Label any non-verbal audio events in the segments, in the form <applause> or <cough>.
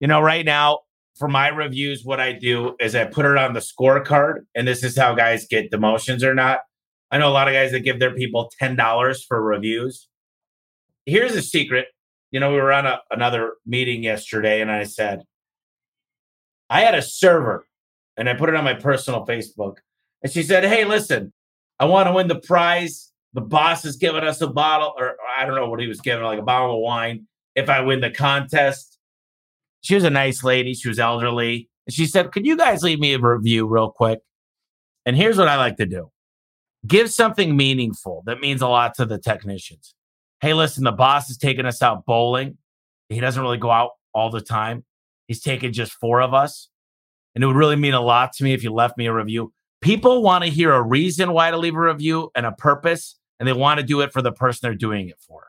You know, right now for my reviews, what I do is I put it on the scorecard, and this is how guys get demotions or not. I know a lot of guys that give their people $10 for reviews. Here's a secret. You know, we were on a, another meeting yesterday, and I said, I had a server, and I put it on my personal Facebook. And she said, Hey, listen, I want to win the prize. The boss is giving us a bottle, or I don't know what he was giving, like a bottle of wine if I win the contest. She was a nice lady. She was elderly. And she said, Could you guys leave me a review real quick? And here's what I like to do give something meaningful that means a lot to the technicians. Hey, listen, the boss is taking us out bowling. He doesn't really go out all the time. He's taking just four of us. And it would really mean a lot to me if you left me a review. People want to hear a reason why to leave a review and a purpose, and they want to do it for the person they're doing it for.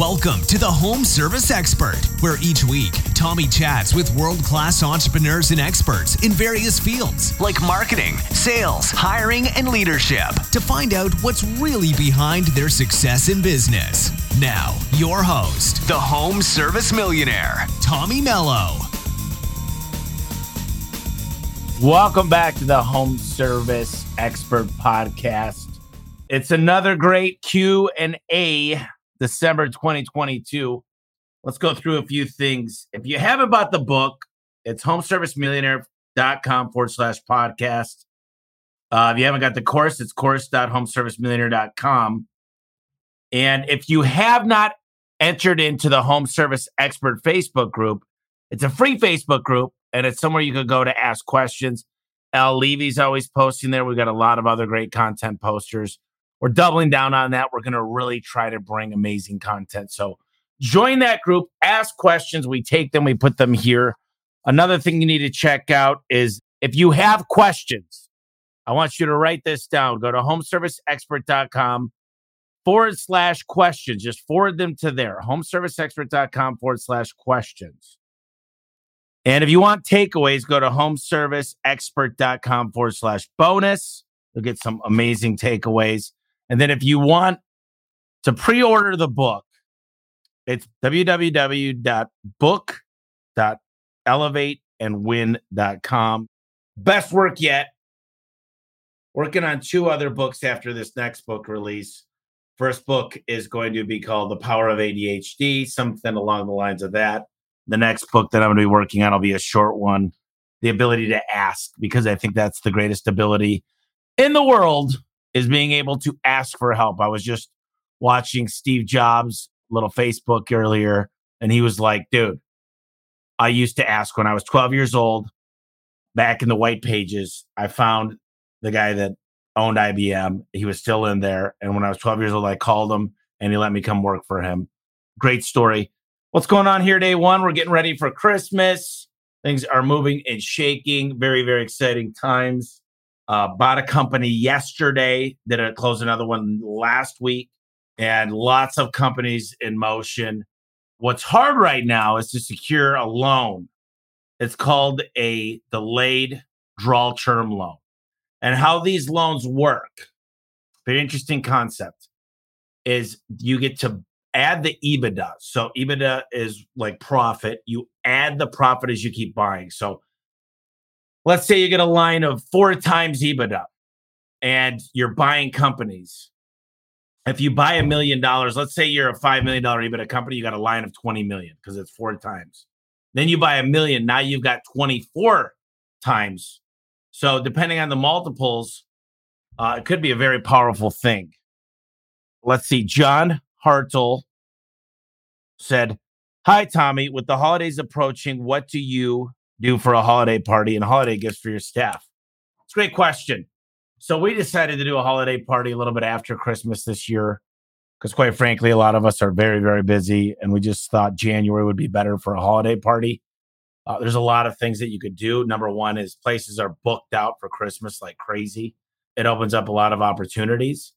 Welcome to the Home Service Expert, where each week Tommy chats with world class entrepreneurs and experts in various fields like marketing, sales, hiring, and leadership to find out what's really behind their success in business. Now, your host, the Home Service Millionaire, Tommy Mello. Welcome back to the Home Service Expert Podcast. It's another great Q and A December 2022. Let's go through a few things. If you haven't bought the book, it's homeservicemillionaire.com forward slash podcast. Uh, if you haven't got the course, it's course.homeservicemillionaire.com. And if you have not entered into the Home Service Expert Facebook group, it's a free Facebook group and it's somewhere you can go to ask questions. Al Levy's always posting there. We've got a lot of other great content posters we're doubling down on that. We're going to really try to bring amazing content. So join that group, ask questions. We take them, we put them here. Another thing you need to check out is if you have questions, I want you to write this down. Go to homeserviceexpert.com forward slash questions. Just forward them to there. Homeserviceexpert.com forward slash questions. And if you want takeaways, go to homeserviceexpert.com forward slash bonus. You'll get some amazing takeaways. And then if you want to pre-order the book, it's www.book.elevateandwin.com. Best work yet. Working on two other books after this next book release. First book is going to be called The Power of ADHD, something along the lines of that. The next book that I'm going to be working on will be a short one, The Ability to Ask, because I think that's the greatest ability in the world is being able to ask for help. I was just watching Steve Jobs' little Facebook earlier, and he was like, dude, I used to ask when I was 12 years old, back in the white pages. I found the guy that owned IBM. He was still in there. And when I was 12 years old, I called him and he let me come work for him. Great story. What's going on here, day one? We're getting ready for Christmas. Things are moving and shaking. Very, very exciting times. Uh, bought a company yesterday, did a close another one last week, and lots of companies in motion. What's hard right now is to secure a loan. It's called a delayed draw term loan. And how these loans work, very interesting concept, is you get to add the EBITDA. So EBITDA is like profit. You add the profit as you keep buying. So let's say you get a line of four times EBITDA and you're buying companies. If you buy a million dollars, let's say you're a $5 million EBITDA company, you got a line of 20 million because it's four times. Then you buy a million. Now you've got 24 times. So depending on the multiples, uh, it could be a very powerful thing. Let's see. John Hartle said, Hi, Tommy. With the holidays approaching, what do you do for a holiday party and holiday gifts for your staff? It's a great question. So we decided to do a holiday party a little bit after Christmas this year because quite frankly, a lot of us are very, very busy. And we just thought January would be better for a holiday party. Uh, there's a lot of things that you could do. Number one is places are booked out for Christmas like crazy. It opens up a lot of opportunities.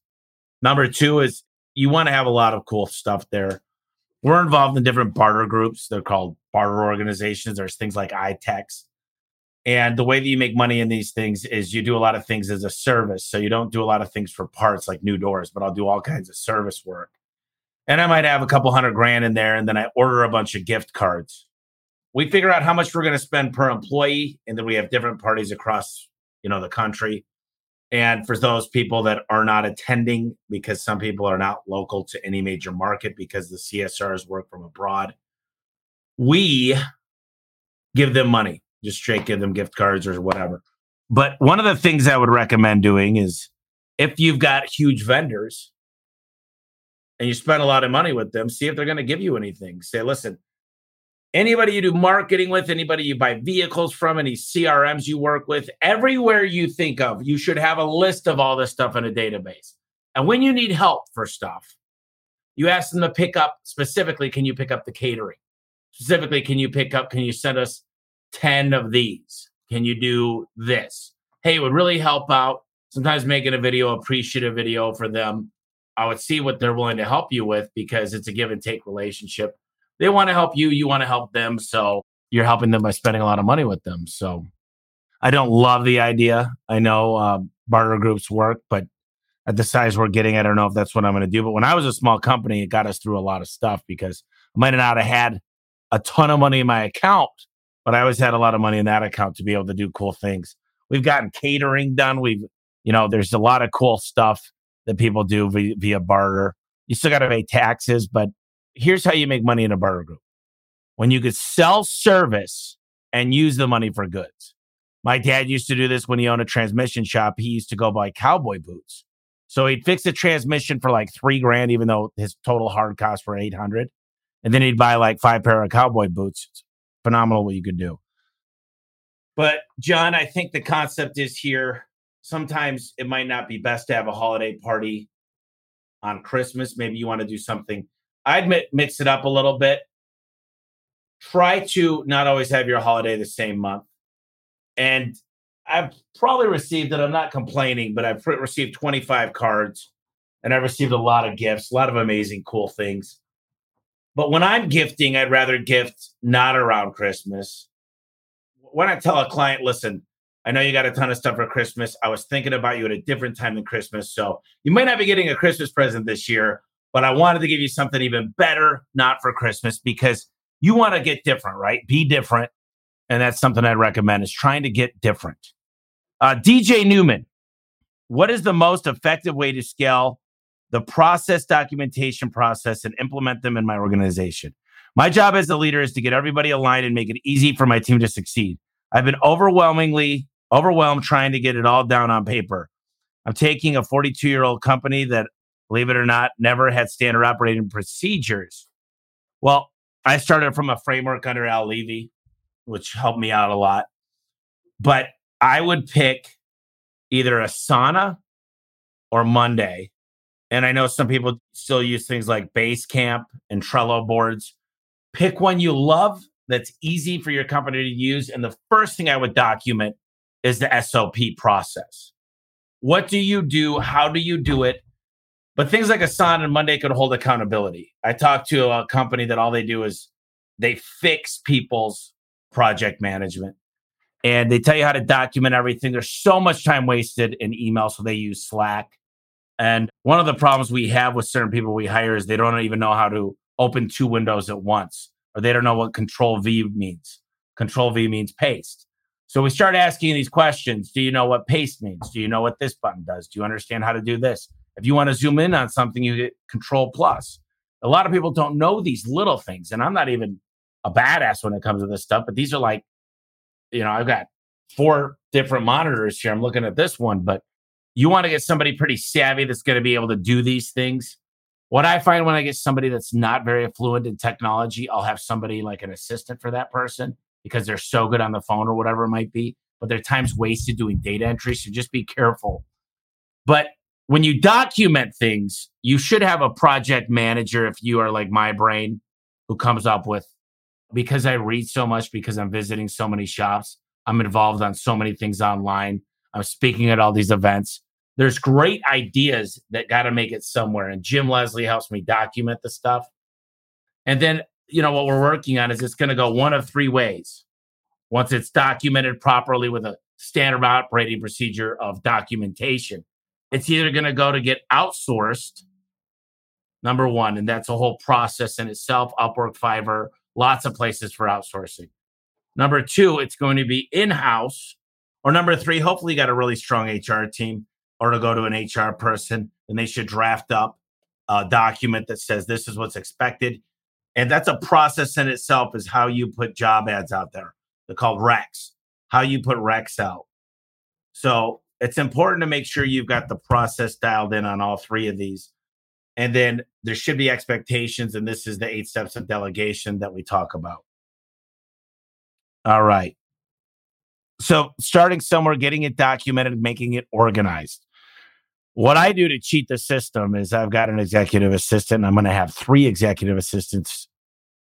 Number two is you want to have a lot of cool stuff there. We're involved in different barter groups. They're called barter organizations. There's things like iTex. And the way that you make money in these things is you do a lot of things as a service. So you don't do a lot of things for parts like new doors, but I'll do all kinds of service work. And I might have a couple hundred grand in there, and then I order a bunch of gift cards. we figure out how much we're going to spend per employee, and then we have different parties across you know the country. And for those people that are not attending, because some people are not local to any major market because the CSRs work from abroad, we give them money, just straight give them gift cards or whatever. But one of the things I would recommend doing is if you've got huge vendors and you spend a lot of money with them, see if they're going to give you anything. Say, listen, anybody you do marketing with, anybody you buy vehicles from, any CRMs you work with, everywhere you think of, you should have a list of all this stuff in a database. And when you need help for stuff, you ask them to pick up specifically, can you pick up the catering? Specifically, can you pick up, can you send us 10 of these? Can you do this? Hey, it would really help out. Sometimes making a video, appreciative video for them. I would see what they're willing to help you with because it's a give and take relationship. They want to help you, you want to help them. So you're helping them by spending a lot of money with them. So I don't love the idea. I know uh, barter groups work, but at the size we're getting, I don't know if that's what I'm going to do. But when I was a small company, it got us through a lot of stuff because I might not have had a ton of money in my account, but I always had a lot of money in that account to be able to do cool things. We've gotten catering done. We've, you know, there's a lot of cool stuff that people do via, via barter. You still got to pay taxes, but here's how you make money in a barter group when you could sell service and use the money for goods. My dad used to do this when he owned a transmission shop. He used to go buy cowboy boots. So he'd fix a transmission for like three grand, even though his total hard cost for 800. And then he'd buy like five pair of cowboy boots. It's phenomenal what you could do. But John, I think the concept is here. Sometimes it might not be best to have a holiday party on Christmas. Maybe you want to do something. I'd mix it up a little bit. Try to not always have your holiday the same month. And I've probably received it. I'm not complaining, but I've received 25 cards and I've received a lot of gifts, a lot of amazing, cool things. But when I'm gifting, I'd rather gift not around Christmas. When I tell a client, listen, I know you got a ton of stuff for Christmas. I was thinking about you at a different time than Christmas. So you might not be getting a Christmas present this year, but I wanted to give you something even better, not for Christmas, because you want to get different, right? Be different. And that's something I'd recommend is trying to get different. Uh, DJ Newman, what is the most effective way to scale the process documentation process and implement them in my organization? My job as a leader is to get everybody aligned and make it easy for my team to succeed. I've been overwhelmingly overwhelmed trying to get it all down on paper. I'm taking a 42 year old company that, believe it or not, never had standard operating procedures. Well, I started from a framework under Al Levy, which helped me out a lot. But I would pick either Asana or Monday. And I know some people still use things like Basecamp and Trello boards. Pick one you love that's easy for your company to use. And the first thing I would document is the SOP process. What do you do? How do you do it? But things like Asana and Monday could hold accountability. I talked to a company that all they do is they fix people's project management and they tell you how to document everything. There's so much time wasted in email, so they use Slack. And one of the problems we have with certain people we hire is they don't even know how to open two windows at once, or they don't know what Control V means. Control V means paste. So we start asking these questions. Do you know what paste means? Do you know what this button does? Do you understand how to do this? If you want to zoom in on something, you hit Control Plus. A lot of people don't know these little things, and I'm not even a badass when it comes to this stuff. But these are like, you know, I've got four different monitors here. I'm looking at this one, but you want to get somebody pretty savvy that's going to be able to do these things. What I find when I get somebody that's not very fluent in technology, I'll have somebody like an assistant for that person because they're so good on the phone or whatever it might be. But their time's wasted doing data entry. So just be careful. But when you document things, you should have a project manager if you are like my brain who comes up with because I read so much, because I'm visiting so many shops, I'm involved on so many things online. I'm speaking at all these events. There's great ideas that got to make it somewhere. And Jim Leslie helps me document the stuff. And then, you know, what we're working on is it's going to go one of three ways. Once it's documented properly with a standard operating procedure of documentation, it's either going to go to get outsourced, number one, and that's a whole process in itself, Upwork, Fiverr, lots of places for outsourcing. Number two, it's going to be in house. Or number three, hopefully you got a really strong HR team or to go to an HR person and they should draft up a document that says this is what's expected. And that's a process in itself, is how you put job ads out there. They're called recs, how you put recs out. So it's important to make sure you've got the process dialed in on all three of these. And then there should be expectations. And this is the eight steps of delegation that we talk about. All right. So starting somewhere, getting it documented, making it organized. What I do to cheat the system is I've got an executive assistant. I'm going to have three executive assistants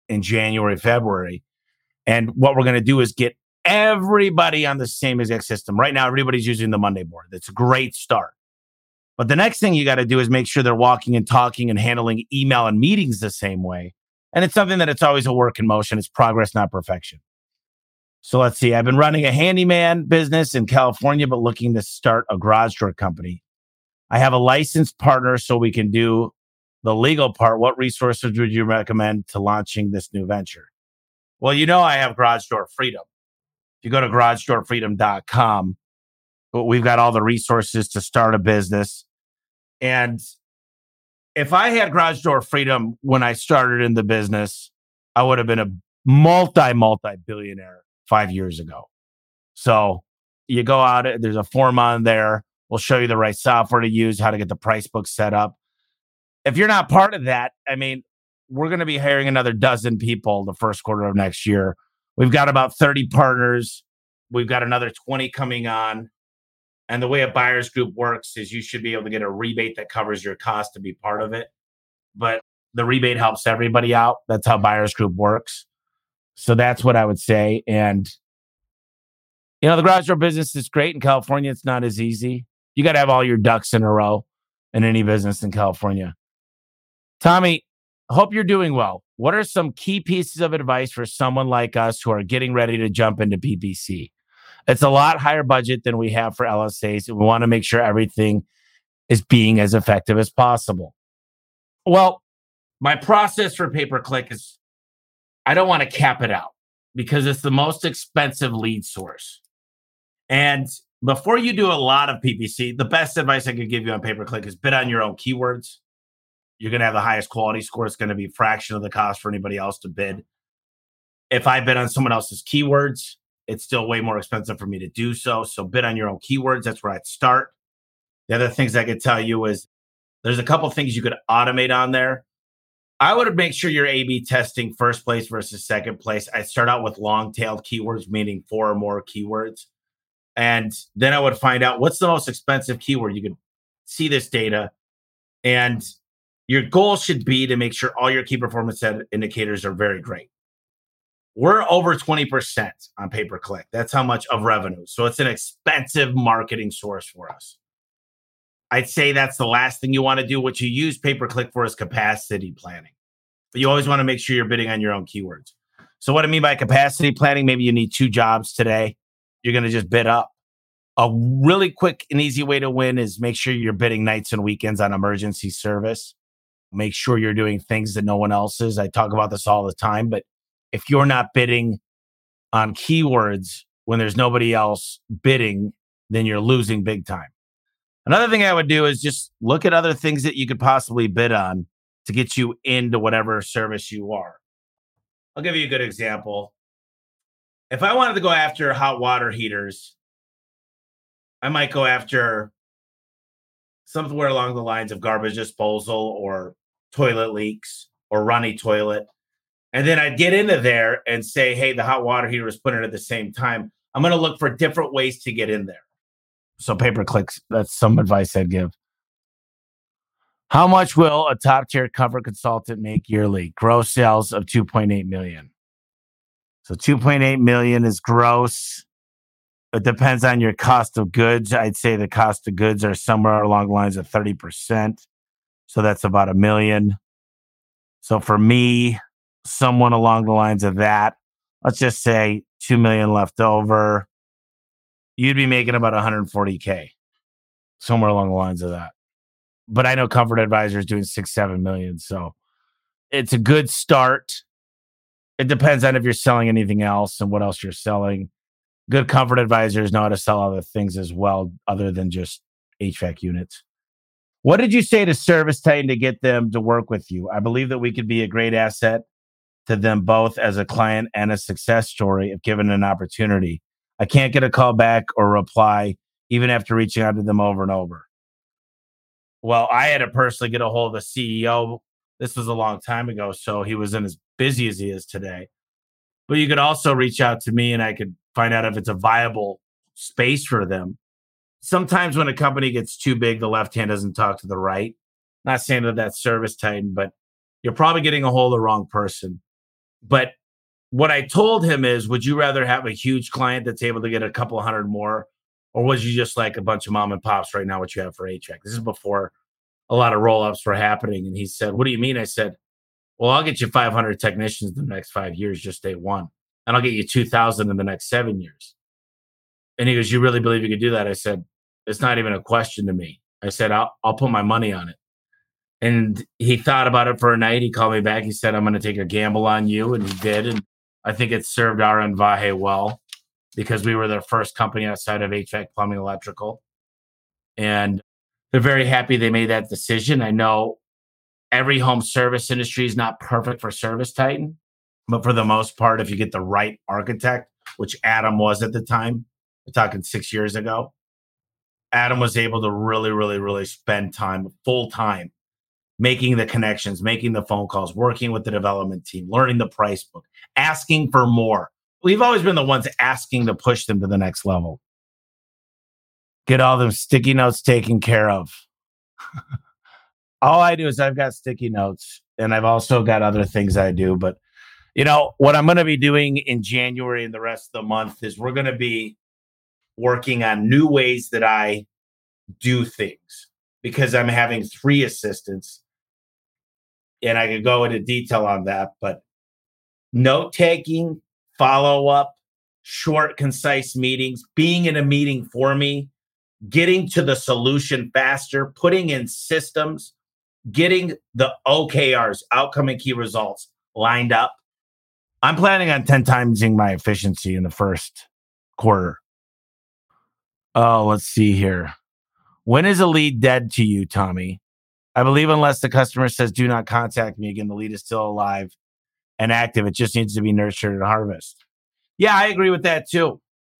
in January, February. And what we're going to do is get everybody on the same exact system. Right now, everybody's using the Monday board. That's a great start. But the next thing you got to do is make sure they're walking and talking and handling email and meetings the same way. And it's something that it's always a work in motion. It's progress, not perfection. So let's see. I've been running a handyman business in California, but looking to start a garage door company. I have a licensed partner so we can do the legal part. What resources would you recommend to launching this new venture? Well, you know, I have Garage Door Freedom. You go to garagedoorfreedom.com, we've got all the resources to start a business. And if I had Garage Door Freedom when I started in the business, I would have been a multi, multi billionaire five years ago. So you go out, there's a form on there. We'll show you the right software to use, how to get the price book set up. If you're not part of that, I mean, we're going to be hiring another dozen people the first quarter of next year. We've got about 30 partners. We've got another 20 coming on. And the way a buyer's group works is you should be able to get a rebate that covers your cost to be part of it. But the rebate helps everybody out. That's how buyer's group works. So that's what I would say. And, you know, the garage door business is great in California. It's not as easy. You got to have all your ducks in a row in any business in California. Tommy, hope you're doing well. What are some key pieces of advice for someone like us who are getting ready to jump into PPC? It's a lot higher budget than we have for LSAs. And we want to make sure everything is being as effective as possible. Well, my process for pay per click is I don't want to cap it out because it's the most expensive lead source. And before you do a lot of PPC, the best advice I could give you on pay per click is bid on your own keywords. You're going to have the highest quality score. It's going to be a fraction of the cost for anybody else to bid. If I bid on someone else's keywords, it's still way more expensive for me to do so. So bid on your own keywords. That's where I'd start. The other things I could tell you is there's a couple things you could automate on there. I would make sure you're A B testing first place versus second place. I start out with long tailed keywords, meaning four or more keywords. And then I would find out what's the most expensive keyword. You could see this data. And your goal should be to make sure all your key performance indicators are very great. We're over 20% on pay per click. That's how much of revenue. So it's an expensive marketing source for us. I'd say that's the last thing you want to do. What you use pay per click for is capacity planning. But you always want to make sure you're bidding on your own keywords. So, what I mean by capacity planning, maybe you need two jobs today. You're going to just bid up. A really quick and easy way to win is make sure you're bidding nights and weekends on emergency service. Make sure you're doing things that no one else is. I talk about this all the time, but if you're not bidding on keywords when there's nobody else bidding, then you're losing big time. Another thing I would do is just look at other things that you could possibly bid on to get you into whatever service you are. I'll give you a good example. If I wanted to go after hot water heaters, I might go after somewhere along the lines of garbage disposal or toilet leaks or runny toilet. And then I'd get into there and say, hey, the hot water heater was put in at the same time. I'm going to look for different ways to get in there. So pay per clicks, that's some advice I'd give. How much will a top tier comfort consultant make yearly? Gross sales of 2.8 million. So 2.8 million is gross. It depends on your cost of goods. I'd say the cost of goods are somewhere along the lines of 30%. So that's about a million. So for me, someone along the lines of that, let's just say 2 million left over you'd be making about 140k, somewhere along the lines of that. But I know Comfort Advisor is doing six, seven million, so it's a good start. It depends on if you're selling anything else and what else you're selling. Good comfort advisors know how to sell other things as well, other than just HVAC units. What did you say to ServiceTitan to get them to work with you? I believe that we could be a great asset to them both as a client and a success story if given an opportunity. I can't get a call back or reply even after reaching out to them over and over. Well, I had to personally get a hold of the CEO. This was a long time ago, so he wasn't as busy as he is today. But you could also reach out to me and I could find out if it's a viable space for them. Sometimes when a company gets too big, the left hand doesn't talk to the right. Not saying that that's ServiceTitan, but you're probably getting a hold of the wrong person. But what I told him is, would you rather have a huge client that's able to get a couple hundred more, or was you just like a bunch of mom and pops right now? What you have for HVAC? This is before a lot of roll ups were happening. And he said, What do you mean? I said, Well, I'll get you 500 technicians in the next five years, just day one, and I'll get you 2,000 in the next seven years. And he goes, You really believe you could do that? I said, It's not even a question to me. I said, I'll, I'll put my money on it. And he thought about it for a night. He called me back. He said, I'm going to take a gamble on you. And he did. And I think it served Ara and Vahe well because we were their first company outside of HVAC plumbing electrical. And they're very happy they made that decision. I know every home service industry is not perfect for ServiceTitan, but for the most part, if you get the right architect, which Adam was at the time, we're talking six years ago, Adam was able to really, really, really spend time full time making the connections, making the phone calls, working with the development team, learning the price book, asking for more. We've always been the ones asking to push them to the next level. Get all them sticky notes taken care of. <laughs> all I do is I've got sticky notes and I've also got other things I do. But, you know, what I'm going to be doing in January and the rest of the month is we're going to be working on new ways that I do things because I'm having three assistants and I could go into detail on that, but note taking, follow up, short, concise meetings, being in a meeting for me, getting to the solution faster, putting in systems, getting the OKRs, outcome and key results lined up. I'm planning on 10 timesing my efficiency in the first quarter. Oh, let's see here. When is a lead dead to you, Tommy? I believe unless the customer says, do not contact me again, the lead is still alive and active. It just needs to be nurtured and harvest. Yeah, I agree with that too.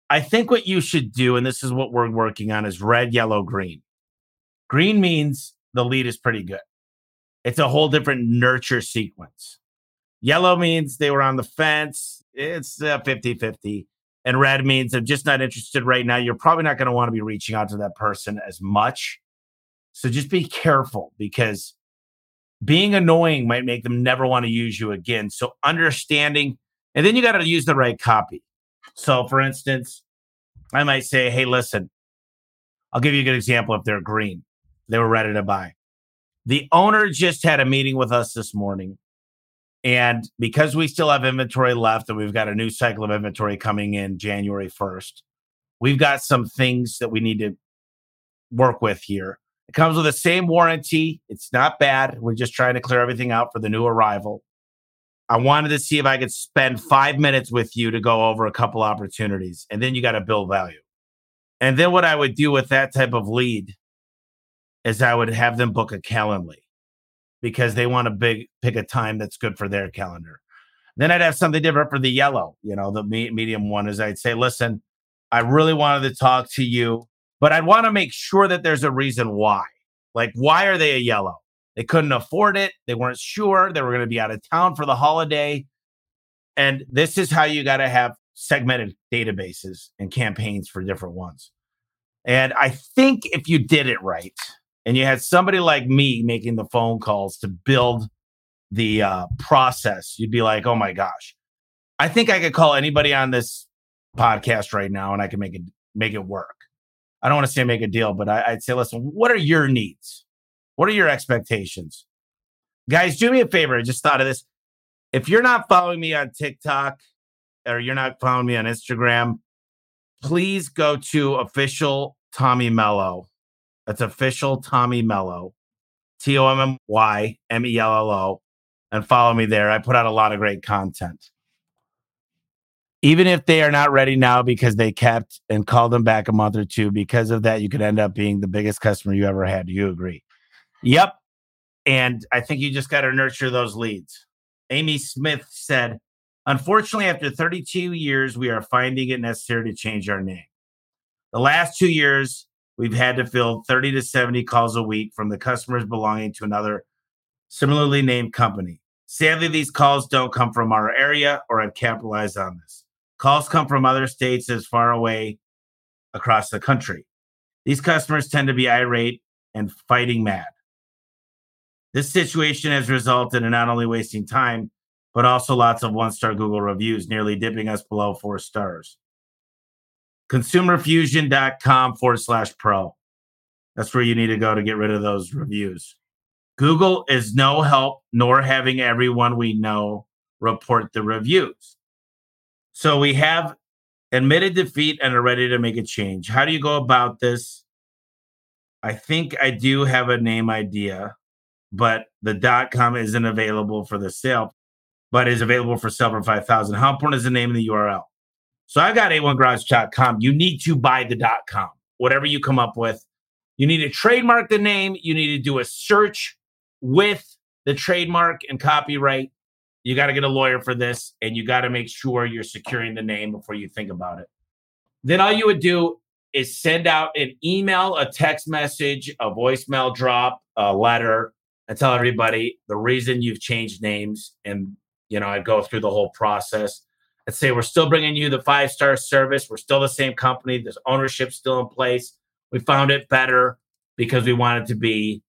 I think what you should do, and this is what we're working on, is red, yellow, green. Green means the lead is pretty good. It's a whole different nurture sequence. Yellow means they were on the fence. It's 50 uh, 50. And red means I'm just not interested right now. You're probably not going to want to be reaching out to that person as much so just be careful because being annoying might make them never want to use you again. So understanding, and then you got to use the right copy. So for instance, I might say, hey, listen, I'll give you a good example if they're green. They were ready to buy. The owner just had a meeting with us this morning. And because we still have inventory left and we've got a new cycle of inventory coming in January 1st, we've got some things that we need to work with here. It comes with the same warranty. It's not bad. We're just trying to clear everything out for the new arrival. I wanted to see if I could spend five minutes with you to go over a couple opportunities, and then you got to build value. And then what I would do with that type of lead is I would have them book a Calendly because they want to big pick a time that's good for their calendar. Then I'd have something different for the yellow, you know, the medium one is I'd say, listen, I really wanted to talk to you but I'd want to make sure that there's a reason why. Like, why are they a yellow? They couldn't afford it. They weren't sure. They were going to be out of town for the holiday. And this is how you got to have segmented databases and campaigns for different ones. And I think if you did it right and you had somebody like me making the phone calls to build the uh, process, you'd be like, oh my gosh, I think I could call anybody on this podcast right now and I can make it make it work. I don't want to say make a deal, but I, would say, listen, what are your needs? What are your expectations? Guys, do me a favor. I just thought of this. If you're not following me on TikTok or you're not following me on Instagram, please go to official Tommy Mello. That's official Tommy Mello, T O M M Y M E L L O, and follow me there. I put out a lot of great content. Even if they are not ready now because they kept and called them back a month or two, because of that, you could end up being the biggest customer you ever had. Do you agree? Yep. And I think you just got to nurture those leads. Amy Smith said, Unfortunately, after 32 years, we are finding it necessary to change our name. The last two years, we've had to fill 30 to 70 calls a week from the customers belonging to another similarly named company. Sadly, these calls don't come from our area or have capitalized on this. Calls come from other states as far away across the country. These customers tend to be irate and fighting mad. This situation has resulted in not only wasting time, but also lots of one star Google reviews, nearly dipping us below four stars. Consumerfusion.com forward slash pro. That's where you need to go to get rid of those reviews. Google is no help, nor having everyone we know report the reviews. So we have admitted defeat and are ready to make a change. How do you go about this? I think I do have a name idea, but the dot com isn't available for the sale, but is available for for 5,000. How important is the name of the URL? So I've got a1garage.com. You need to buy the com, whatever you come up with. You need to trademark the name. You need to do a search with the trademark and copyright you got to get a lawyer for this and you got to make sure you're securing the name before you think about it. Then all you would do is send out an email, a text message, a voicemail drop, a letter, and tell everybody the reason you've changed names. And, you know, I go through the whole process and say, we're still bringing you the five star service. We're still the same company. There's ownership still in place. We found it better because we wanted to be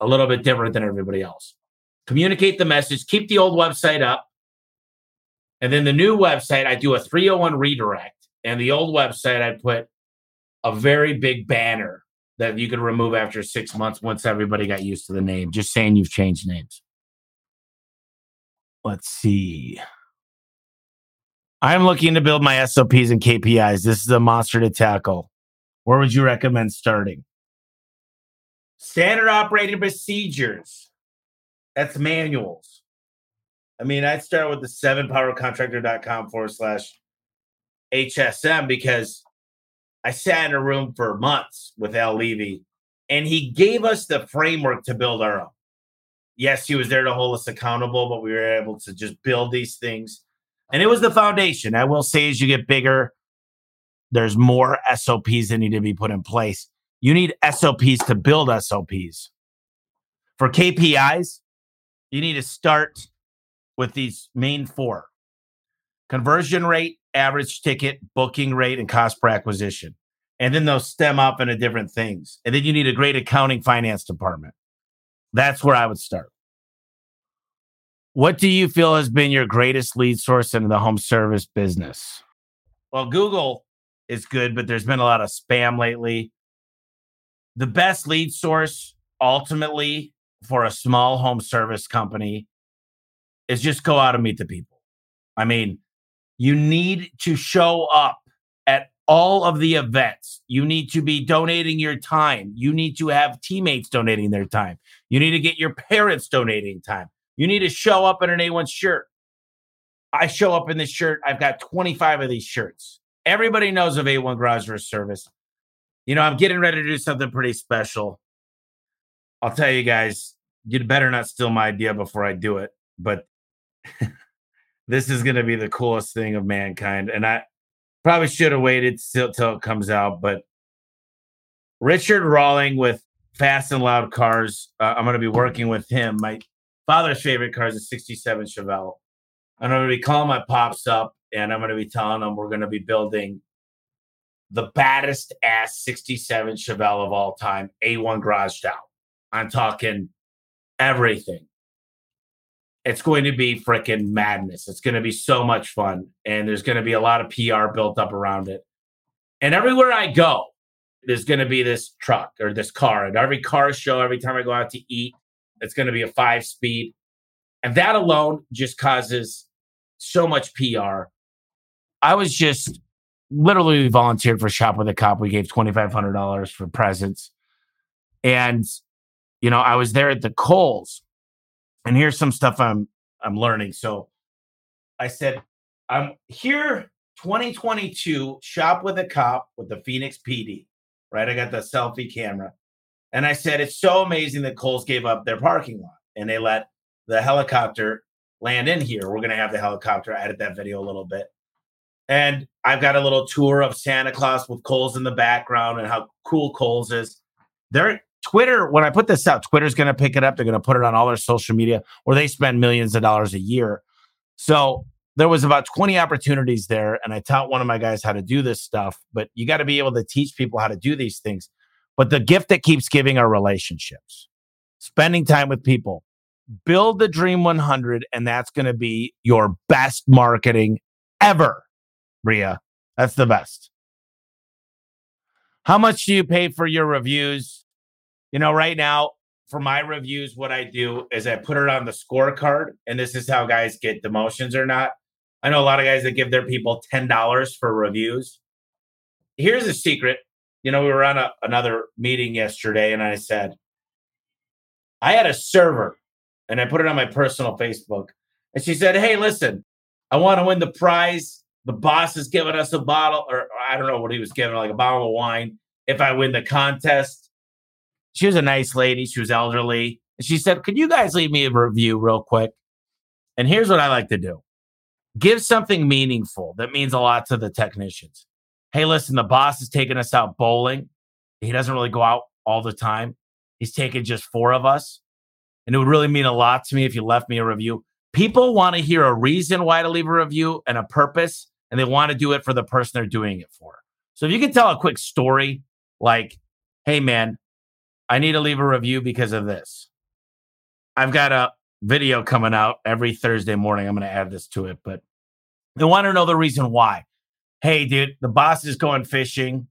a little bit different than everybody else communicate the message, keep the old website up. And then the new website, I do a 301 redirect. And the old website, I put a very big banner that you could remove after six months once everybody got used to the name, just saying you've changed names. Let's see. I'm looking to build my SOPs and KPIs. This is a monster to tackle. Where would you recommend starting? Standard operating procedures. That's manuals. I mean, I'd start with the seven powercontractor.com forward slash HSM because I sat in a room for months with Al Levy and he gave us the framework to build our own. Yes, he was there to hold us accountable, but we were able to just build these things. And it was the foundation. I will say, as you get bigger, there's more SOPs that need to be put in place. You need SOPs to build SOPs. For KPIs, you need to start with these main four conversion rate, average ticket, booking rate, and cost per acquisition. And then they'll stem up into different things. And then you need a great accounting finance department. That's where I would start. What do you feel has been your greatest lead source in the home service business? Well, Google is good, but there's been a lot of spam lately. The best lead source ultimately for a small home service company is just go out and meet the people. I mean, you need to show up at all of the events. You need to be donating your time. You need to have teammates donating their time. You need to get your parents donating time. You need to show up in an A1 shirt. I show up in this shirt. I've got 25 of these shirts. Everybody knows of A1 Garage Service. You know, I'm getting ready to do something pretty special. I'll tell you guys, you'd better not steal my idea before I do it. But <laughs> this is going to be the coolest thing of mankind. And I probably should have waited till, till it comes out. But Richard Rawling with Fast and Loud Cars, uh, I'm going to be working with him. My father's favorite car is a 67 Chevelle. I'm going to be calling my pops up and I'm going to be telling them we're going to be building the baddest ass 67 Chevelle of all time, A1 garaged out. I'm talking everything. It's going to be freaking madness. It's going to be so much fun. And there's going to be a lot of PR built up around it. And everywhere I go, there's going to be this truck or this car. And every car show, every time I go out to eat, it's going to be a five speed. And that alone just causes so much PR. I was just literally volunteered for Shop with a Cop. We gave $2,500 for presents. And you know, I was there at the Kohl's, and here's some stuff I'm I'm learning. So I said, I'm here 2022 shop with a cop with the Phoenix PD, right? I got the selfie camera. And I said, it's so amazing that Kohl's gave up their parking lot and they let the helicopter land in here. We're going to have the helicopter I edit that video a little bit. And I've got a little tour of Santa Claus with Kohl's in the background and how cool Kohl's is. Their Twitter, when I put this out, Twitter's going to pick it up. They're going to put it on all their social media where they spend millions of dollars a year. So there was about 20 opportunities there. And I taught one of my guys how to do this stuff, but you got to be able to teach people how to do these things. But the gift that keeps giving are relationships, spending time with people. Build the Dream 100, and that's going to be your best marketing ever, Bria. That's the best. How much do you pay for your reviews? You know, right now, for my reviews, what I do is I put it on the scorecard, and this is how guys get demotions or not. I know a lot of guys that give their people $10 for reviews. Here's a secret. You know, we were on a, another meeting yesterday, and I said, I had a server, and I put it on my personal Facebook. And she said, Hey, listen, I want to win the prize. The boss is giving us a bottle, or I don't know what he was giving, like a bottle of wine if I win the contest. She was a nice lady. She was elderly. And she said, Could you guys leave me a review real quick? And here's what I like to do give something meaningful that means a lot to the technicians. Hey, listen, the boss is taking us out bowling. He doesn't really go out all the time. He's taking just four of us. And it would really mean a lot to me if you left me a review. People want to hear a reason why to leave a review and a purpose, and they want to do it for the person they're doing it for. So if you can tell a quick story like, hey, man, I need to leave a review because of this. I've got a video coming out every Thursday morning. I'm going to add this to it, but they want to know the reason why. Hey, dude, the boss is going fishing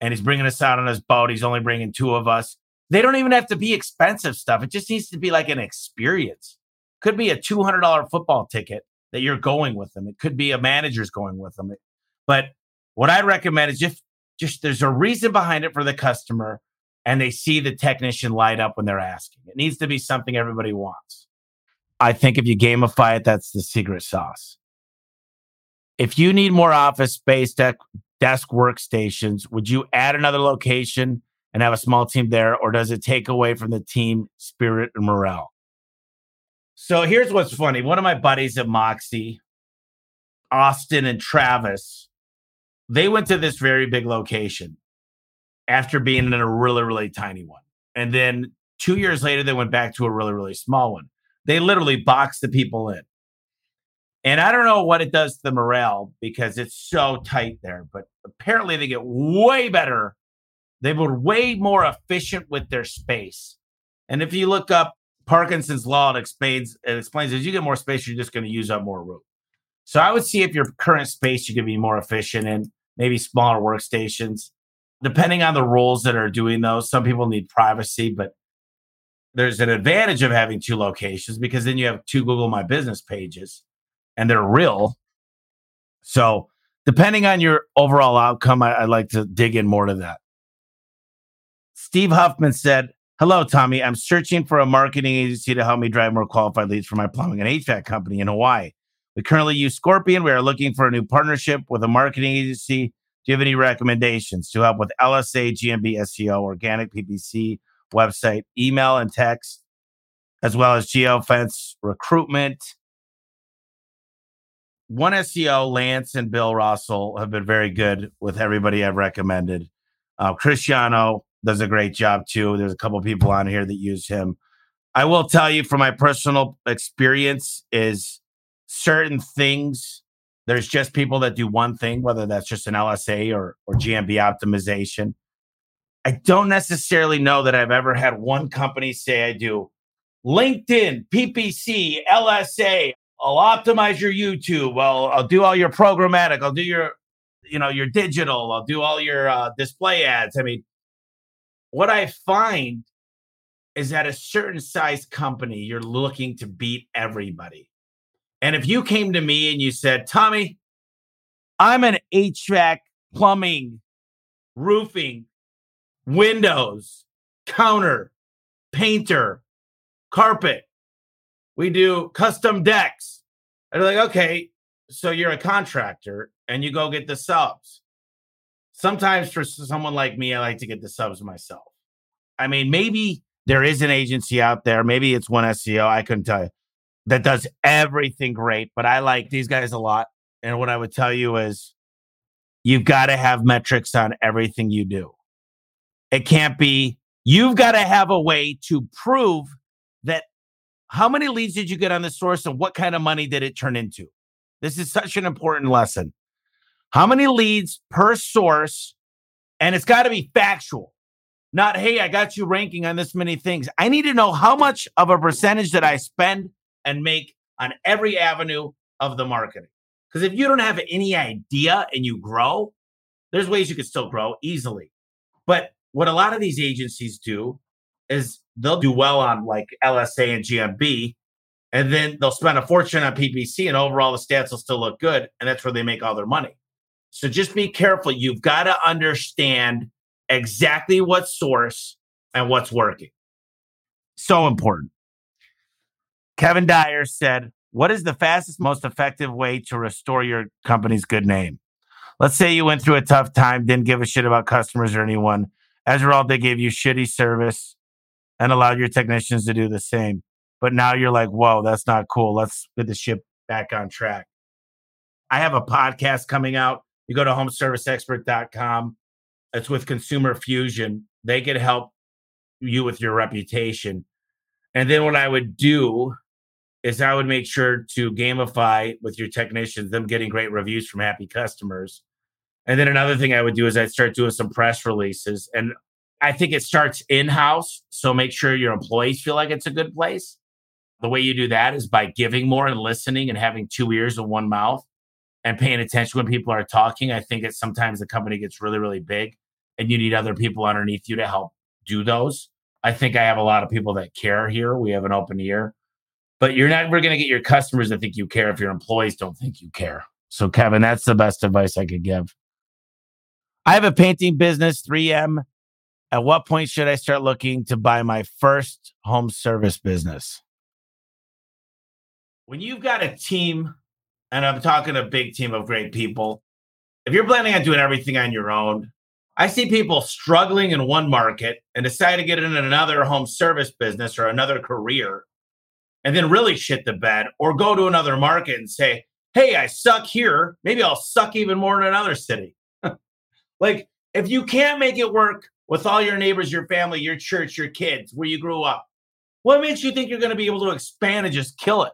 and he's bringing us out on his boat. He's only bringing two of us. They don't even have to be expensive stuff. It just needs to be like an experience. Could be a $200 football ticket that you're going with them. It could be a manager's going with them. But what I'd recommend is just just there's a reason behind it for the customer and they see the technician light up when they're asking. It needs to be something everybody wants. I think if you gamify it, that's the secret sauce. If you need more office space, desk, workstations, would you add another location and have a small team there, or does it take away from the team spirit and morale? So here's what's funny. One of my buddies at Moxie, Austin and Travis, they went to this very big location after being in a really, really tiny one. And then two years later, they went back to a really, really small one. They literally boxed the people in. And I don't know what it does to the morale because it's so tight there, but apparently they get way better. They were way more efficient with their space. And if you look up Parkinson's law, it explains it explains as you get more space, you're just going to use up more room. So I would see if your current space you could be more efficient in, maybe smaller workstations. Depending on the roles that are doing those, some people need privacy, but there's an advantage of having two locations because then you have two Google My Business pages and they're real. So, depending on your overall outcome, I, would like to dig in more to that. Steve Huffman said, Hello, Tommy. I'm searching for a marketing agency to help me drive more qualified leads for my plumbing and HVAC company in Hawaii. We currently use Scorpion. We are looking for a new partnership with a marketing agency. Do you have any recommendations to help with LSA, GMB, SEO, organic PPC, website, email, and text, as well as geofence recruitment? One SEO, Lance and Bill Russell have been very good with everybody I've recommended. Uh, Cristiano does a great job too. There's a couple people on here that use him. I will tell you from my personal experience is certain things there's just people that do one thing whether that's just an LSA or or GMB optimization. I don't necessarily know that I've ever had one company say I do LinkedIn, PPC, LSA, I'll optimize your YouTube. Well, I'll do all your programmatic. I'll do your, you know, your digital. I'll do all your uh, display ads. I mean, what I find is that a certain size company, you're looking to beat everybody. And if you came to me and you said, Tommy, I'm an HVAC, plumbing, roofing, windows, counter, painter, carpet, we do custom decks. And they're like, okay, So you're a contractor and you go get the subs. Sometimes for someone like me, I like to get the subs myself. I mean, maybe there is an agency out there, maybe it's one SEO, I couldn't tell you, that does everything great, but I like these guys a lot. And what I would tell you is you've got to have metrics on everything you do. It can't be, you've got to have a way to prove that how many leads did you get on the source and what kind of money did it turn into? This is such an important lesson. How many leads per source? And it's got to be factual, not, hey, I got you ranking on this many things. I need to know how much of a percentage that I spend and make on every avenue of the marketing. Because if you don't have any idea and you grow, there's ways you could still grow easily. But what a lot of these agencies do is they'll do well on like LSA and GMB, and then they'll spend a fortune on PPC, and overall the stats will still look good, and that's where they make all their money. So just be careful. You've got to understand exactly what source and what's working. So important. Kevin Dyer said, What is the fastest, most effective way to restore your company's good name? Let's say you went through a tough time, didn't give a shit about customers or anyone. As a result, they gave you shitty service and allow your technicians to do the same. But now you're like, whoa, that's not cool. Let's get the ship back on track. I have a podcast coming out. You go to homeserviceexpert.com. It's with Consumer Fusion. They can help you with your reputation. And then what I would do is I would make sure to gamify with your technicians, them getting great reviews from happy customers. And then another thing I would do is I'd start doing some press releases. And I think it starts in house. So make sure your employees feel like it's a good place. The way you do that is by giving more and listening and having two ears and one mouth and paying attention when people are talking. I think it's sometimes the company gets really, really big and you need other people underneath you to help do those. I think I have a lot of people that care here. We have an open ear, but you're never going to get your customers to think you care if your employees don't think you care. So, Kevin, that's the best advice I could give. I have a painting business, 3M. At what point should I start looking to buy my first home service business? When you've got a team, and I'm talking a big team of great people, if you're planning on doing everything on your own, I see people struggling in one market and decide to get in another home service business or another career and then really shit the bed or go to another market and say, Hey, I suck here. Maybe I'll suck even more in another city. <laughs> like, if you can't make it work with all your neighbors, your family, your church, your kids, where you grew up, what makes you think you're going to be able to expand and just kill it?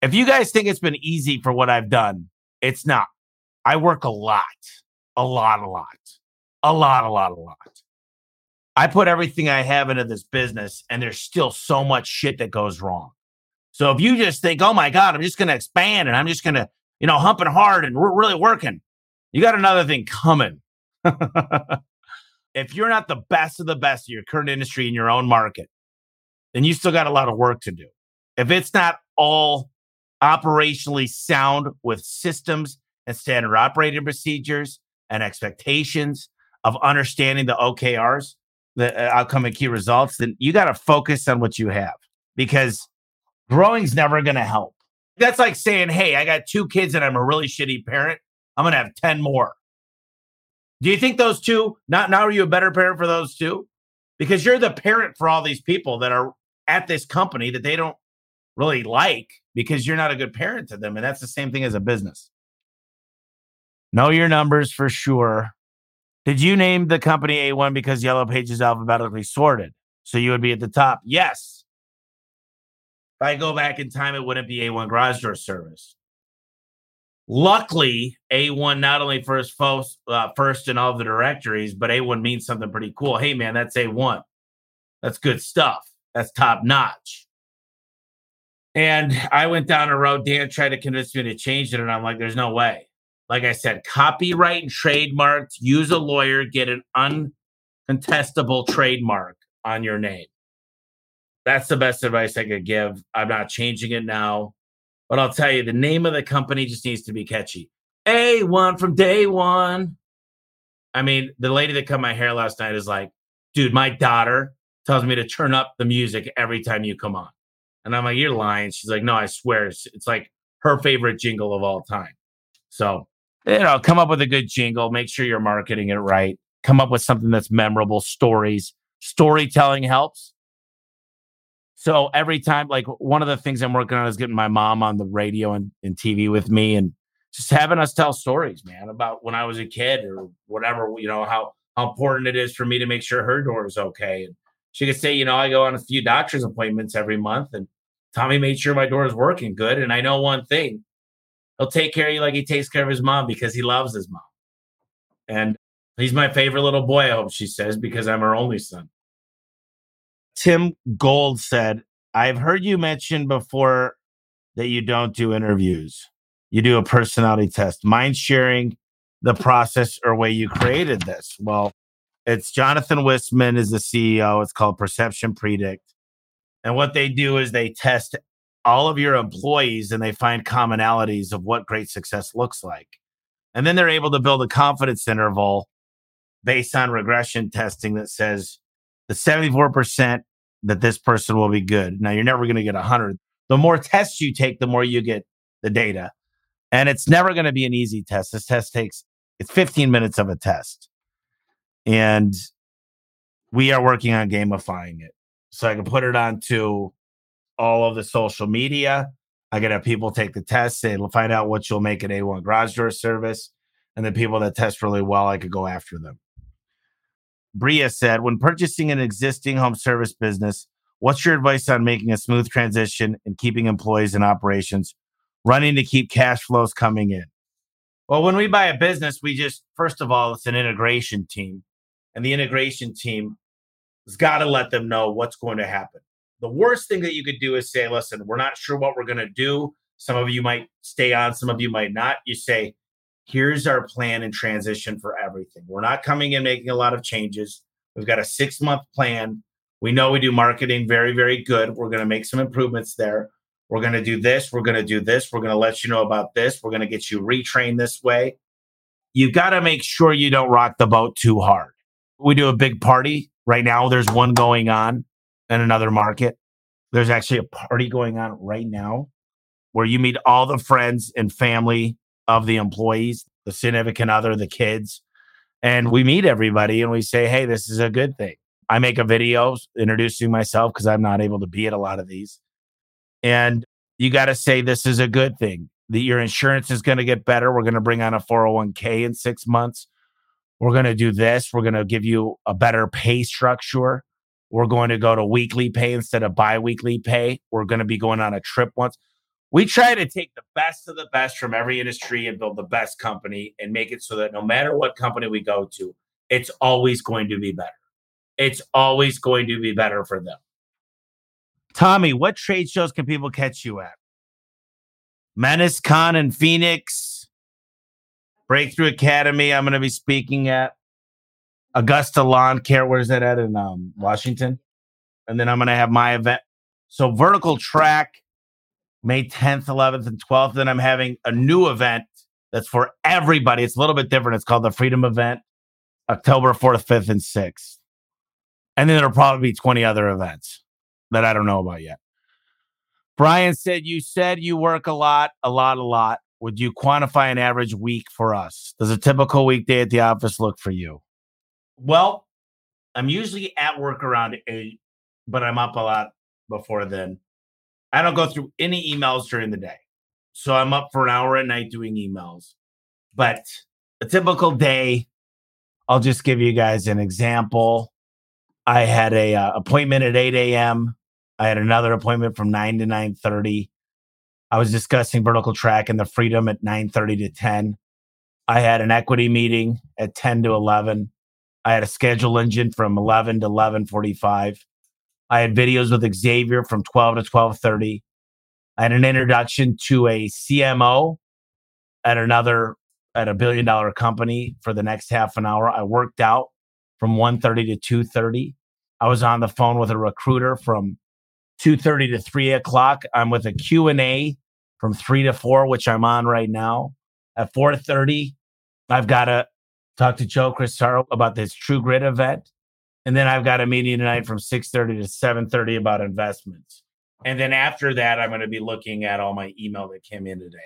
If you guys think it's been easy for what I've done, it's not. I work a lot a lot, a lot, a lot, a lot, a lot. I put everything I have into this business, and there's still so much shit that goes wrong. So if you just think, oh my God, I'm just going to expand and I'm just going to, you know, humping hard and we're really working, you got another thing coming. <laughs> if you're not the best of the best of your current industry in your own market, then you still got a lot of work to do. If it's not all operationally sound with systems and standard operating procedures and expectations of understanding the OKRs, the uh, outcome and key results, then you got to focus on what you have because growing's never going to help. That's like saying, Hey, I got two kids and I'm a really shitty parent. I'm going to have 10 more. Do you think those two, not now are you a better parent for those two? Because you're the parent for all these people that are at this company that they don't really like because you're not a good parent to them. And that's the same thing as a business. Know your numbers for sure. Did you name the company A1 because Yellow Page is alphabetically sorted? So you would be at the top? Yes. If I go back in time, it wouldn't be A1 Garage Door Service. Luckily, A1 not only first first, uh, first in all the directories, but A1 means something pretty cool. Hey, man, that's A1. That's good stuff. That's top notch. And I went down a road. Dan tried to convince me to change it, and I'm like, there's no way like I said, copyright and trademarked, use a lawyer, get an uncontestable trademark on your name. That's the best advice I could give. I'm not changing it now, but I'll tell you the name of the company just needs to be catchy. A1 from day one. I mean, the lady that cut my hair last night is like, dude, my daughter tells me to turn up the music every time you come on. And I'm like, you're lying. She's like, no, I swear. It's, it's like her favorite jingle of all time. So, you know, come up with a good jingle, make sure you're marketing it right, come up with something that's memorable, stories. Storytelling helps. So every time, like one of the things I'm working on is getting my mom on the radio and, and TV with me and just having us tell stories, man, about when I was a kid or whatever, you know, how, how important it is for me to make sure her door is okay. And she could say, you know, I go on a few doctor's appointments every month and Tommy made sure my door is working good. And I know one thing he'll take care of you like he takes care of his mom because he loves his mom. And he's my favorite little boy, I hope she says, because I'm her only son. Tim Gold said, I've heard you mention before that you don't do interviews. You do a personality test. Mind sharing the process or way you created this? Well, it's Jonathan Wisman is the CEO. It's called Perception Predict. And what they do is they test all of your employees and they find commonalities of what great success looks like. And then they're able to build a confidence interval based on regression testing that says the 74% that this person will be good. Now, you're never going to get 100. The more tests you take, the more you get the data. And it's never going to be an easy test. This test takes it's 15 minutes of a test. And we are working on gamifying it. So I can put it onto all of the social media. I can have people take the test, say, find out what you'll make an A1 garage door service. And the people that test really well, I could go after them. Bria said, when purchasing an existing home service business, what's your advice on making a smooth transition and keeping employees and operations running to keep cash flows coming in? Well, when we buy a business, we just, first of all, it's an integration team. And the integration team has got to let them know what's going to happen. The worst thing that you could do is say, listen, we're not sure what we're going to do. Some of you might stay on, some of you might not. You say, here's our plan and transition for everything. We're not coming in making a lot of changes. We've got a six month plan. We know we do marketing very, very good. We're going to make some improvements there. We're going to do this. We're going to do this. We're going to let you know about this. We're going to get you retrained this way. You've got to make sure you don't rock the boat too hard. We do a big party right now. There's one going on in another market. There's actually a party going on right now where you meet all the friends and family of the employees, the significant other, the kids, and we meet everybody and we say, hey, this is a good thing. I make a video introducing myself because I'm not able to be at a lot of these. And you got to say, this is a good thing that your insurance is going to get better. We're going to bring on a 401k in six months. We're going to do this. We're going to give you a better pay structure. We're going to go to weekly pay instead of bi weekly pay. We're going to be going on a trip once we try to take the best of the best from every industry and build the best company and make it so that no matter what company we go to, it's always going to be better. It's always going to be better for them. Tommy, what trade shows can people catch you at? Menace Con in Phoenix, Breakthrough Academy. I'm going to be speaking at Augusta Lawn Care. Where's that at in um, Washington? And then I'm going to have my event. So Vertical Track May 10th, 11th, and 12th. Then I'm having a new event that's for everybody. It's a little bit different. It's called the Freedom Event, October 4th, 5th, and 6th. And then there'll probably be 20 other events that I don't know about yet. Brian said, You said you work a lot, a lot, a lot. Would you quantify an average week for us? Does a typical weekday at the office look for you? Well, I'm usually at work around eight, but I'm up a lot before then. I don't go through any emails during the day. So I'm up for an hour at night doing emails. But a typical day, I'll just give you guys an example. I had a uh, appointment at 8 a.m. I had another appointment from 9 to 9:30. I was discussing vertical track and the freedom at 9:30 to 10. I had an equity meeting at 10 to 11. I had a schedule engine from 11 to 11:45. I had videos with Xavier from 12 to 12:30. I had an introduction to a CMO at another at a billion dollar company for the next half an hour. I worked out from 1:30 to 2:30. I was on the phone with a recruiter from 2:30 to 3 o'clock. I'm with a Q&A from 3 to 4, which I'm on right now. At 4:30, I've got to talk to Joe Crisara about this True Grit event. And then I've got a meeting tonight from 6:30 to 7:30 about investments. And then after that, I'm going to be looking at all my email that came in today.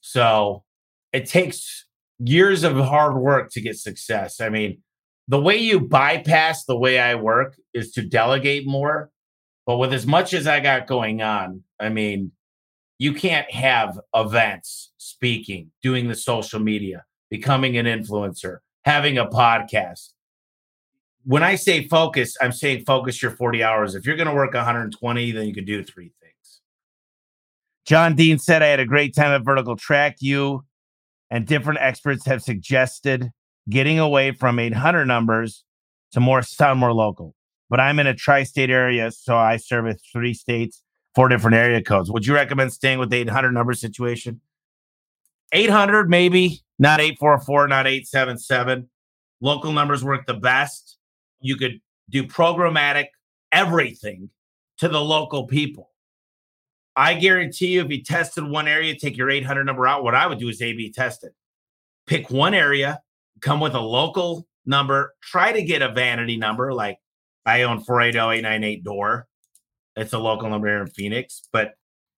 So it takes years of hard work to get success. I mean, the way you bypass the way I work is to delegate more. But with as much as I got going on, I mean, you can't have events, speaking, doing the social media, becoming an influencer, having a podcast. When I say focus, I'm saying focus your 40 hours. If you're going to work 120, then you can do three things. John Dean said, I had a great time at Vertical Track. You and different experts have suggested getting away from 800 numbers to more sound more local. But I'm in a tri-state area, so I service three states, four different area codes. Would you recommend staying with the 800 number situation? 800 maybe, not 844, not 877. Local numbers work the best. You could do programmatic everything to the local people. I guarantee you, if you tested one area, take your 800 number out. What I would do is A B test it. Pick one area, come with a local number, try to get a vanity number like I own 480 door. It's a local number here in Phoenix, but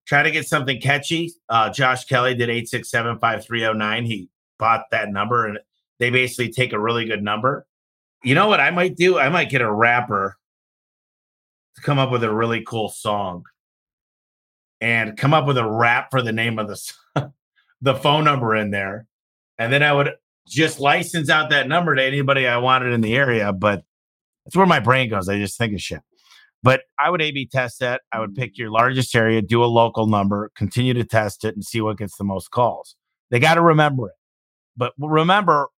try to get something catchy. Uh, Josh Kelly did 8675309. He bought that number and they basically take a really good number. You know what I might do? I might get a rapper to come up with a really cool song and come up with a rap for the name of the <laughs> the phone number in there. And then I would just license out that number to anybody I wanted in the area. But that's where my brain goes. I just think of shit. But I would A B test that. I would pick your largest area, do a local number, continue to test it and see what gets the most calls. They got to remember it. But remember,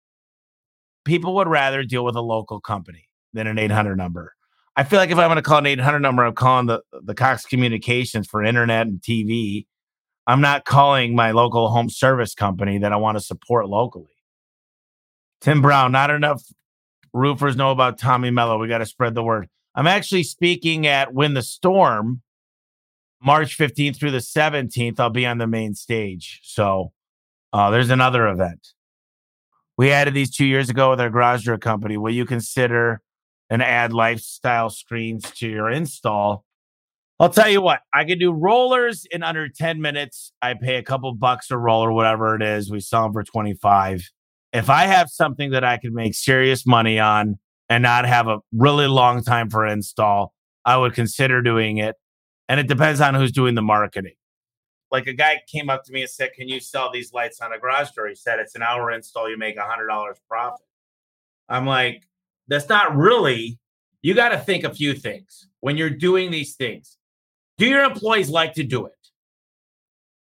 people would rather deal with a local company than an 800 number. I feel like if I'm going to call an 800 number, I'm calling the, the Cox Communications for internet and TV. I'm not calling my local home service company that I want to support locally. Tim Brown, not enough roofers know about Tommy Mello. We got to spread the word. I'm actually speaking at Win the Storm March 15th through the 17th. I'll be on the main stage. So uh, there's another event. We added these two years ago with our garage door company. Will you consider and add lifestyle screens to your install? I'll tell you what, I can do rollers in under 10 minutes. I pay a couple bucks a roller, or whatever it is. We sell them for 25 if I have something that I could make serious money on and not have a really long time for install, I would consider doing it. And it depends on who's doing the marketing. Like a guy came up to me and said, Can you sell these lights on a garage door? He said, It's an hour install, you make a $100 profit. I'm like, That's not really, you got to think a few things when you're doing these things. Do your employees like to do it?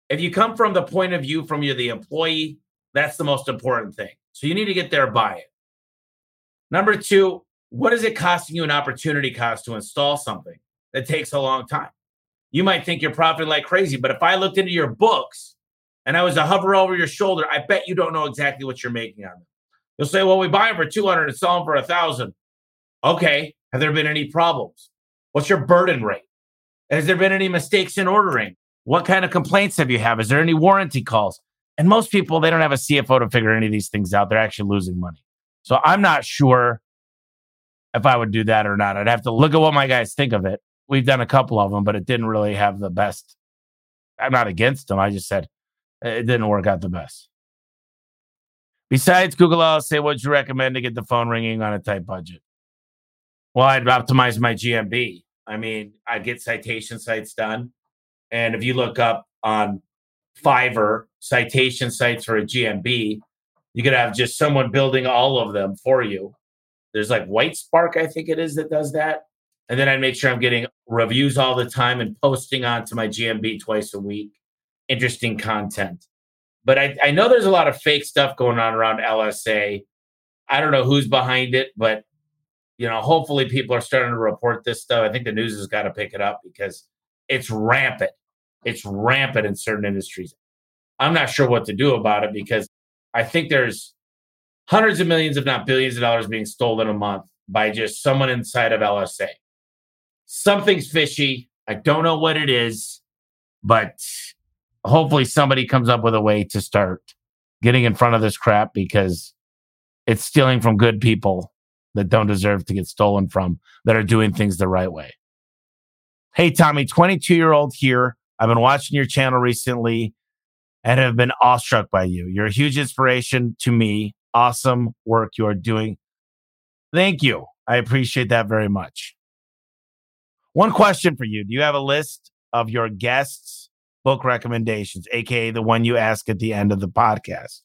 If you come from the point of view from you're the employee, that's the most important thing. So you need to get their buy it. Number two, what is it costing you an opportunity cost to install something that takes a long time? You might think you're profiting like crazy, but if I looked into your books and I was to hover over your shoulder, I bet you don't know exactly what you're making on them. You'll say, well, we buy them for 200 and sell them for a thousand. Okay. Have there been any problems? What's your burden rate? Has there been any mistakes in ordering? What kind of complaints have you have? Is there any warranty calls? And most people, they don't have a CFO to figure any of these things out. They're actually losing money. So I'm not sure if I would do that or not. I'd have to look at what my guys think of it. We've done a couple of them, but it didn't really have the best. I'm not against them. I just said uh, it didn't work out the best. Besides Google I'll say, what'd you recommend to get the phone ringing on a tight budget? Well, I'd optimize my GMB. I mean, I'd get citation sites done. And if you look up on Fiverr citation sites for a GMB, you could have just someone building all of them for you. There's like Whitespark, I think it is, that does that. And then I make sure I'm getting reviews all the time and posting onto my GMB twice a week. Interesting content. But I, I know there's a lot of fake stuff going on around LSA. I don't know who's behind it, but you know, hopefully people are starting to report this stuff. I think the news has got to pick it up because it's rampant. It's rampant in certain industries. I'm not sure what to do about it because I think there's hundreds of millions, if not billions of dollars being stolen a month by just someone inside of LSA. Something's fishy. I don't know what it is, but hopefully somebody comes up with a way to start getting in front of this crap because it's stealing from good people that don't deserve to get stolen from that are doing things the right way. Hey, Tommy, 22 year old here. I've been watching your channel recently and have been awestruck by you. You're a huge inspiration to me. Awesome work you are doing. Thank you. I appreciate that very much. One question for you Do you have a list of your guests' book recommendations, aka the one you ask at the end of the podcast?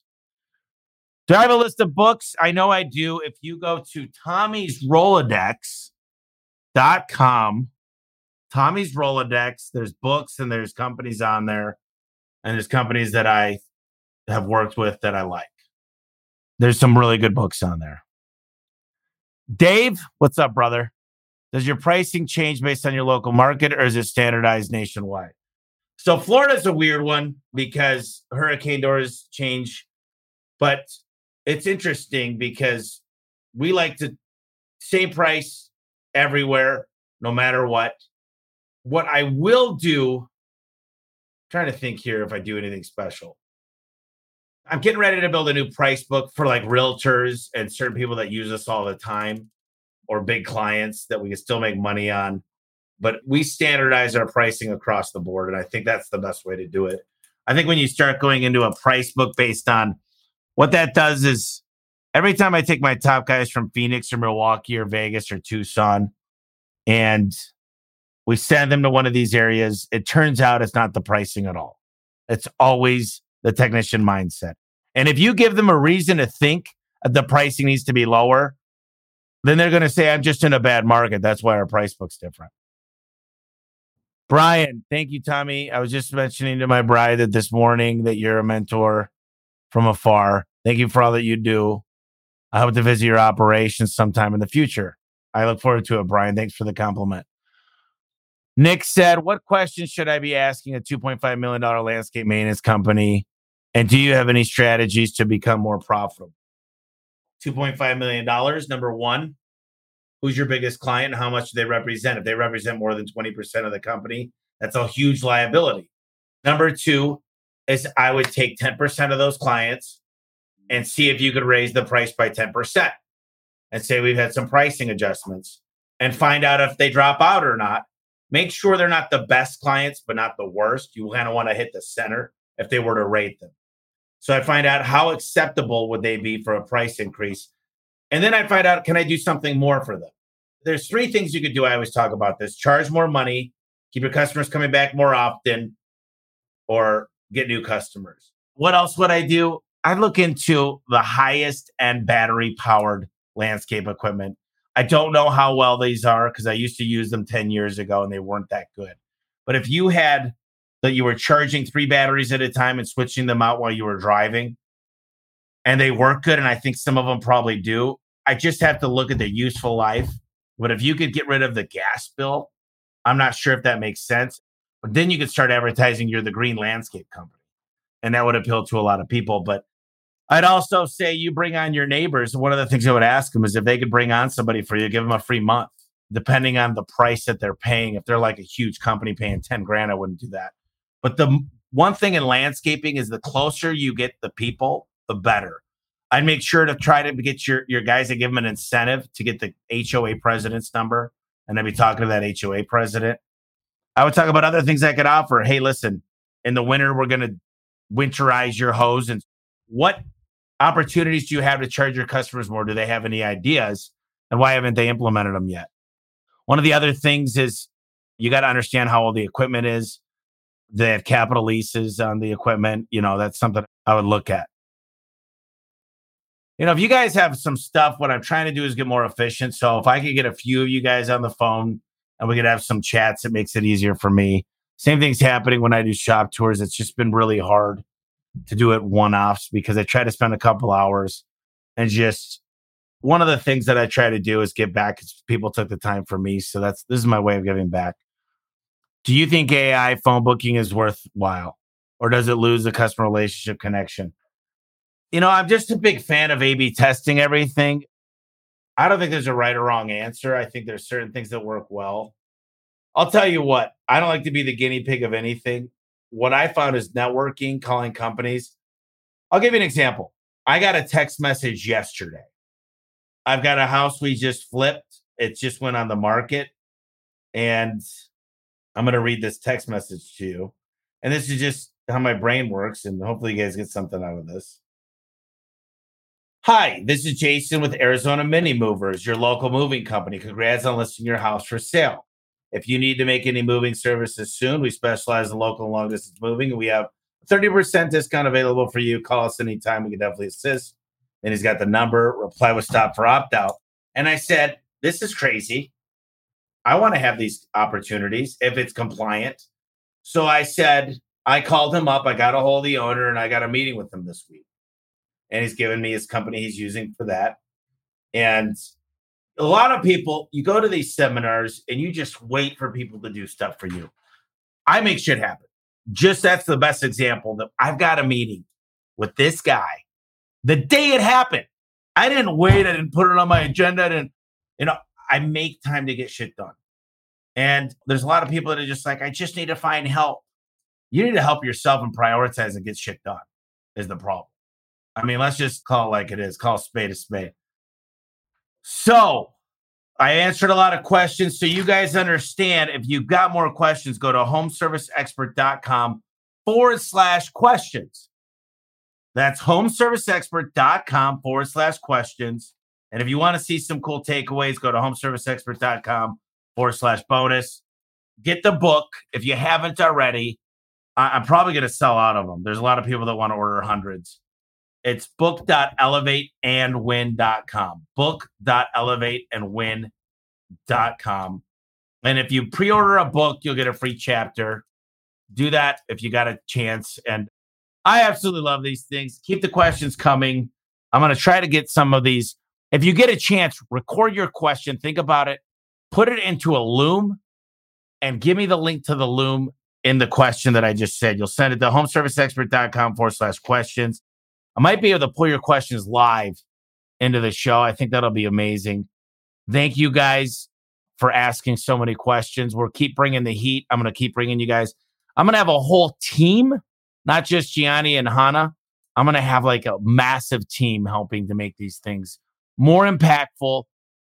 Do I have a list of books? I know I do. If you go to Tommy's Rolodex.com, Tommy's Rolodex, there's books and there's companies on there, and there's companies that I have worked with that I like. There's some really good books on there. Dave, what's up, brother? Does your pricing change based on your local market or is it standardized nationwide? So Florida's a weird one because hurricane doors change, but it's interesting because we like to same price everywhere, no matter what. What I will do, I'm trying to think here if I do anything special. I'm getting ready to build a new price book for like realtors and certain people that use us all the time or big clients that we can still make money on. But we standardize our pricing across the board. And I think that's the best way to do it. I think when you start going into a price book based on what that does is every time I take my top guys from Phoenix or Milwaukee or Vegas or Tucson and we send them to one of these areas, it turns out it's not the pricing at all. It's always the technician mindset. And if you give them a reason to think the pricing needs to be lower, then they're going to say, I'm just in a bad market. That's why our price book's different. Brian, thank you, Tommy. I was just mentioning to my bride that this morning that you're a mentor from afar. Thank you for all that you do. I hope to visit your operations sometime in the future. I look forward to it, Brian. Thanks for the compliment. Nick said, What questions should I be asking a $2.5 million landscape maintenance company? And do you have any strategies to become more profitable? $2.5 million. Number one, who's your biggest client and how much do they represent? If they represent more than 20% of the company, that's a huge liability. Number two is I would take 10% of those clients and see if you could raise the price by 10% and say we've had some pricing adjustments and find out if they drop out or not. Make sure they're not the best clients, but not the worst. You kind of want to hit the center if they were to rate them. So I find out how acceptable would they be for a price increase. And then I find out, can I do something more for them? There's three things you could do. I always talk about this charge more money, keep your customers coming back more often, or get new customers. What else would I do? I look into the highest end battery powered landscape equipment. I don't know how well these are because I used to use them 10 years ago and they weren't that good. But if you had that you were charging three batteries at a time and switching them out while you were driving. And they work good. And I think some of them probably do. I just have to look at the useful life. But if you could get rid of the gas bill, I'm not sure if that makes sense. But then you could start advertising you're the green landscape company. And that would appeal to a lot of people. But I'd also say you bring on your neighbors. One of the things I would ask them is if they could bring on somebody for you, give them a free month, depending on the price that they're paying. If they're like a huge company paying 10 grand, I wouldn't do that. But the one thing in landscaping is the closer you get the people, the better. I'd make sure to try to get your, your guys to give them an incentive to get the HOA president's number. And I'd be talking to that HOA president. I would talk about other things I could offer. Hey, listen, in the winter, we're going to winterize your hose. And what opportunities do you have to charge your customers more? Do they have any ideas? And why haven't they implemented them yet? One of the other things is you got to understand how old the equipment is. They have capital leases on the equipment. You know, that's something I would look at. You know, if you guys have some stuff, what I'm trying to do is get more efficient. So if I could get a few of you guys on the phone and we could have some chats, it makes it easier for me. Same thing's happening when I do shop tours. It's just been really hard to do it one offs because I try to spend a couple hours and just one of the things that I try to do is give back because people took the time for me. So that's this is my way of giving back. Do you think AI phone booking is worthwhile or does it lose the customer relationship connection? You know, I'm just a big fan of A B testing everything. I don't think there's a right or wrong answer. I think there's certain things that work well. I'll tell you what, I don't like to be the guinea pig of anything. What I found is networking, calling companies. I'll give you an example. I got a text message yesterday. I've got a house we just flipped. It just went on the market. And I'm going to read this text message to you. And this is just how my brain works. And hopefully, you guys get something out of this. Hi, this is Jason with Arizona Mini Movers, your local moving company. Congrats on listing your house for sale. If you need to make any moving services soon, we specialize in local and long distance moving. And we have 30% discount available for you. Call us anytime. We can definitely assist. And he's got the number, reply with stop for opt out. And I said, This is crazy. I want to have these opportunities if it's compliant. So I said, I called him up. I got a hold of the owner and I got a meeting with him this week. And he's given me his company he's using for that. And a lot of people, you go to these seminars and you just wait for people to do stuff for you. I make shit happen. Just that's the best example that I've got a meeting with this guy the day it happened. I didn't wait. I didn't put it on my agenda. I didn't, you know, I make time to get shit done. And there's a lot of people that are just like, I just need to find help. You need to help yourself and prioritize and get shit done, is the problem. I mean, let's just call like it is, call spade a spade. So I answered a lot of questions. So you guys understand if you've got more questions, go to homeserviceexpert.com forward slash questions. That's homeserviceexpert.com forward slash questions. And if you want to see some cool takeaways, go to homeserviceexpert.com forward slash bonus. Get the book if you haven't already. I- am probably going to sell out of them. There's a lot of people that want to order hundreds. It's book.elevateandwin.com. Book.elevateandwin.com. And if you pre order a book, you'll get a free chapter. Do that if you got a chance. And I absolutely love these things. Keep the questions coming. I'm going to try to get some of these. If you get a chance, record your question, think about it, put it into a loom, and give me the link to the loom in the question that I just said. You'll send it to homeserviceexpert.com forward slash questions. I might be able to pull your questions live into the show. I think that'll be amazing. Thank you guys for asking so many questions. We'll keep bringing the heat. I'm going to keep bringing you guys. I'm going to have a whole team, not just Gianni and Hannah. I'm going to have like a massive team helping to make these things more impactful.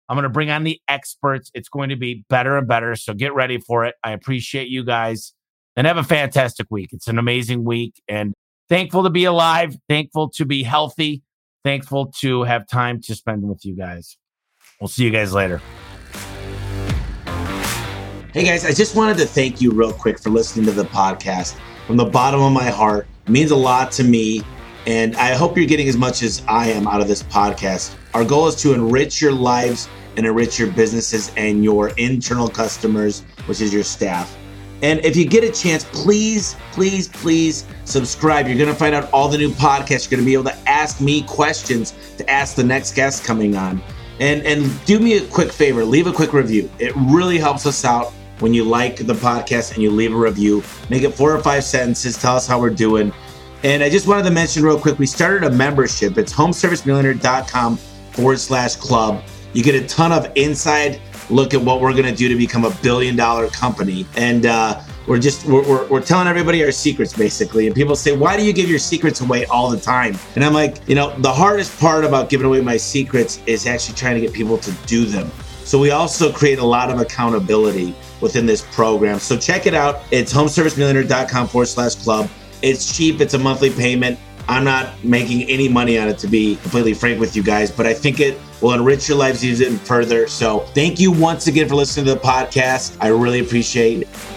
I'm going to bring on the experts. It's going to be better and better. So get ready for it. I appreciate you guys and have a fantastic week. It's an amazing week and thankful to be alive, thankful to be healthy, thankful to have time to spend with you guys. We'll see you guys later. Hey guys, I just wanted to thank you real quick for listening to the podcast. From the bottom of my heart, it means a lot to me. And I hope you're getting as much as I am out of this podcast. Our goal is to enrich your lives and enrich your businesses and your internal customers, which is your staff. And if you get a chance, please, please, please subscribe. You're going to find out all the new podcasts. You're going to be able to ask me questions to ask the next guest coming on. And and do me a quick favor, leave a quick review. It really helps us out when you like the podcast and you leave a review. Make it four or five sentences. Tell us how we're doing. And I just wanted to mention real quick, we started a membership. It's homeservicemillionaire.com forward slash club. You get a ton of inside look at what we're going to do to become a billion dollar company. And uh, we're just we're, we're, we're, telling everybody our secrets basically. And people say why do you give your secrets away all the time? And i'm like you know the hardest part about giving away my secrets is actually trying to get people to do them. So we also create a lot of accountability within this program. So check it out. It's homeservicemillionaire.com forward slash club. It's cheap. It's a monthly payment I'm not making any money on it to be completely frank with you guys, but I think it will enrich your lives even further. So thank you once again for listening to the podcast. I really appreciate it.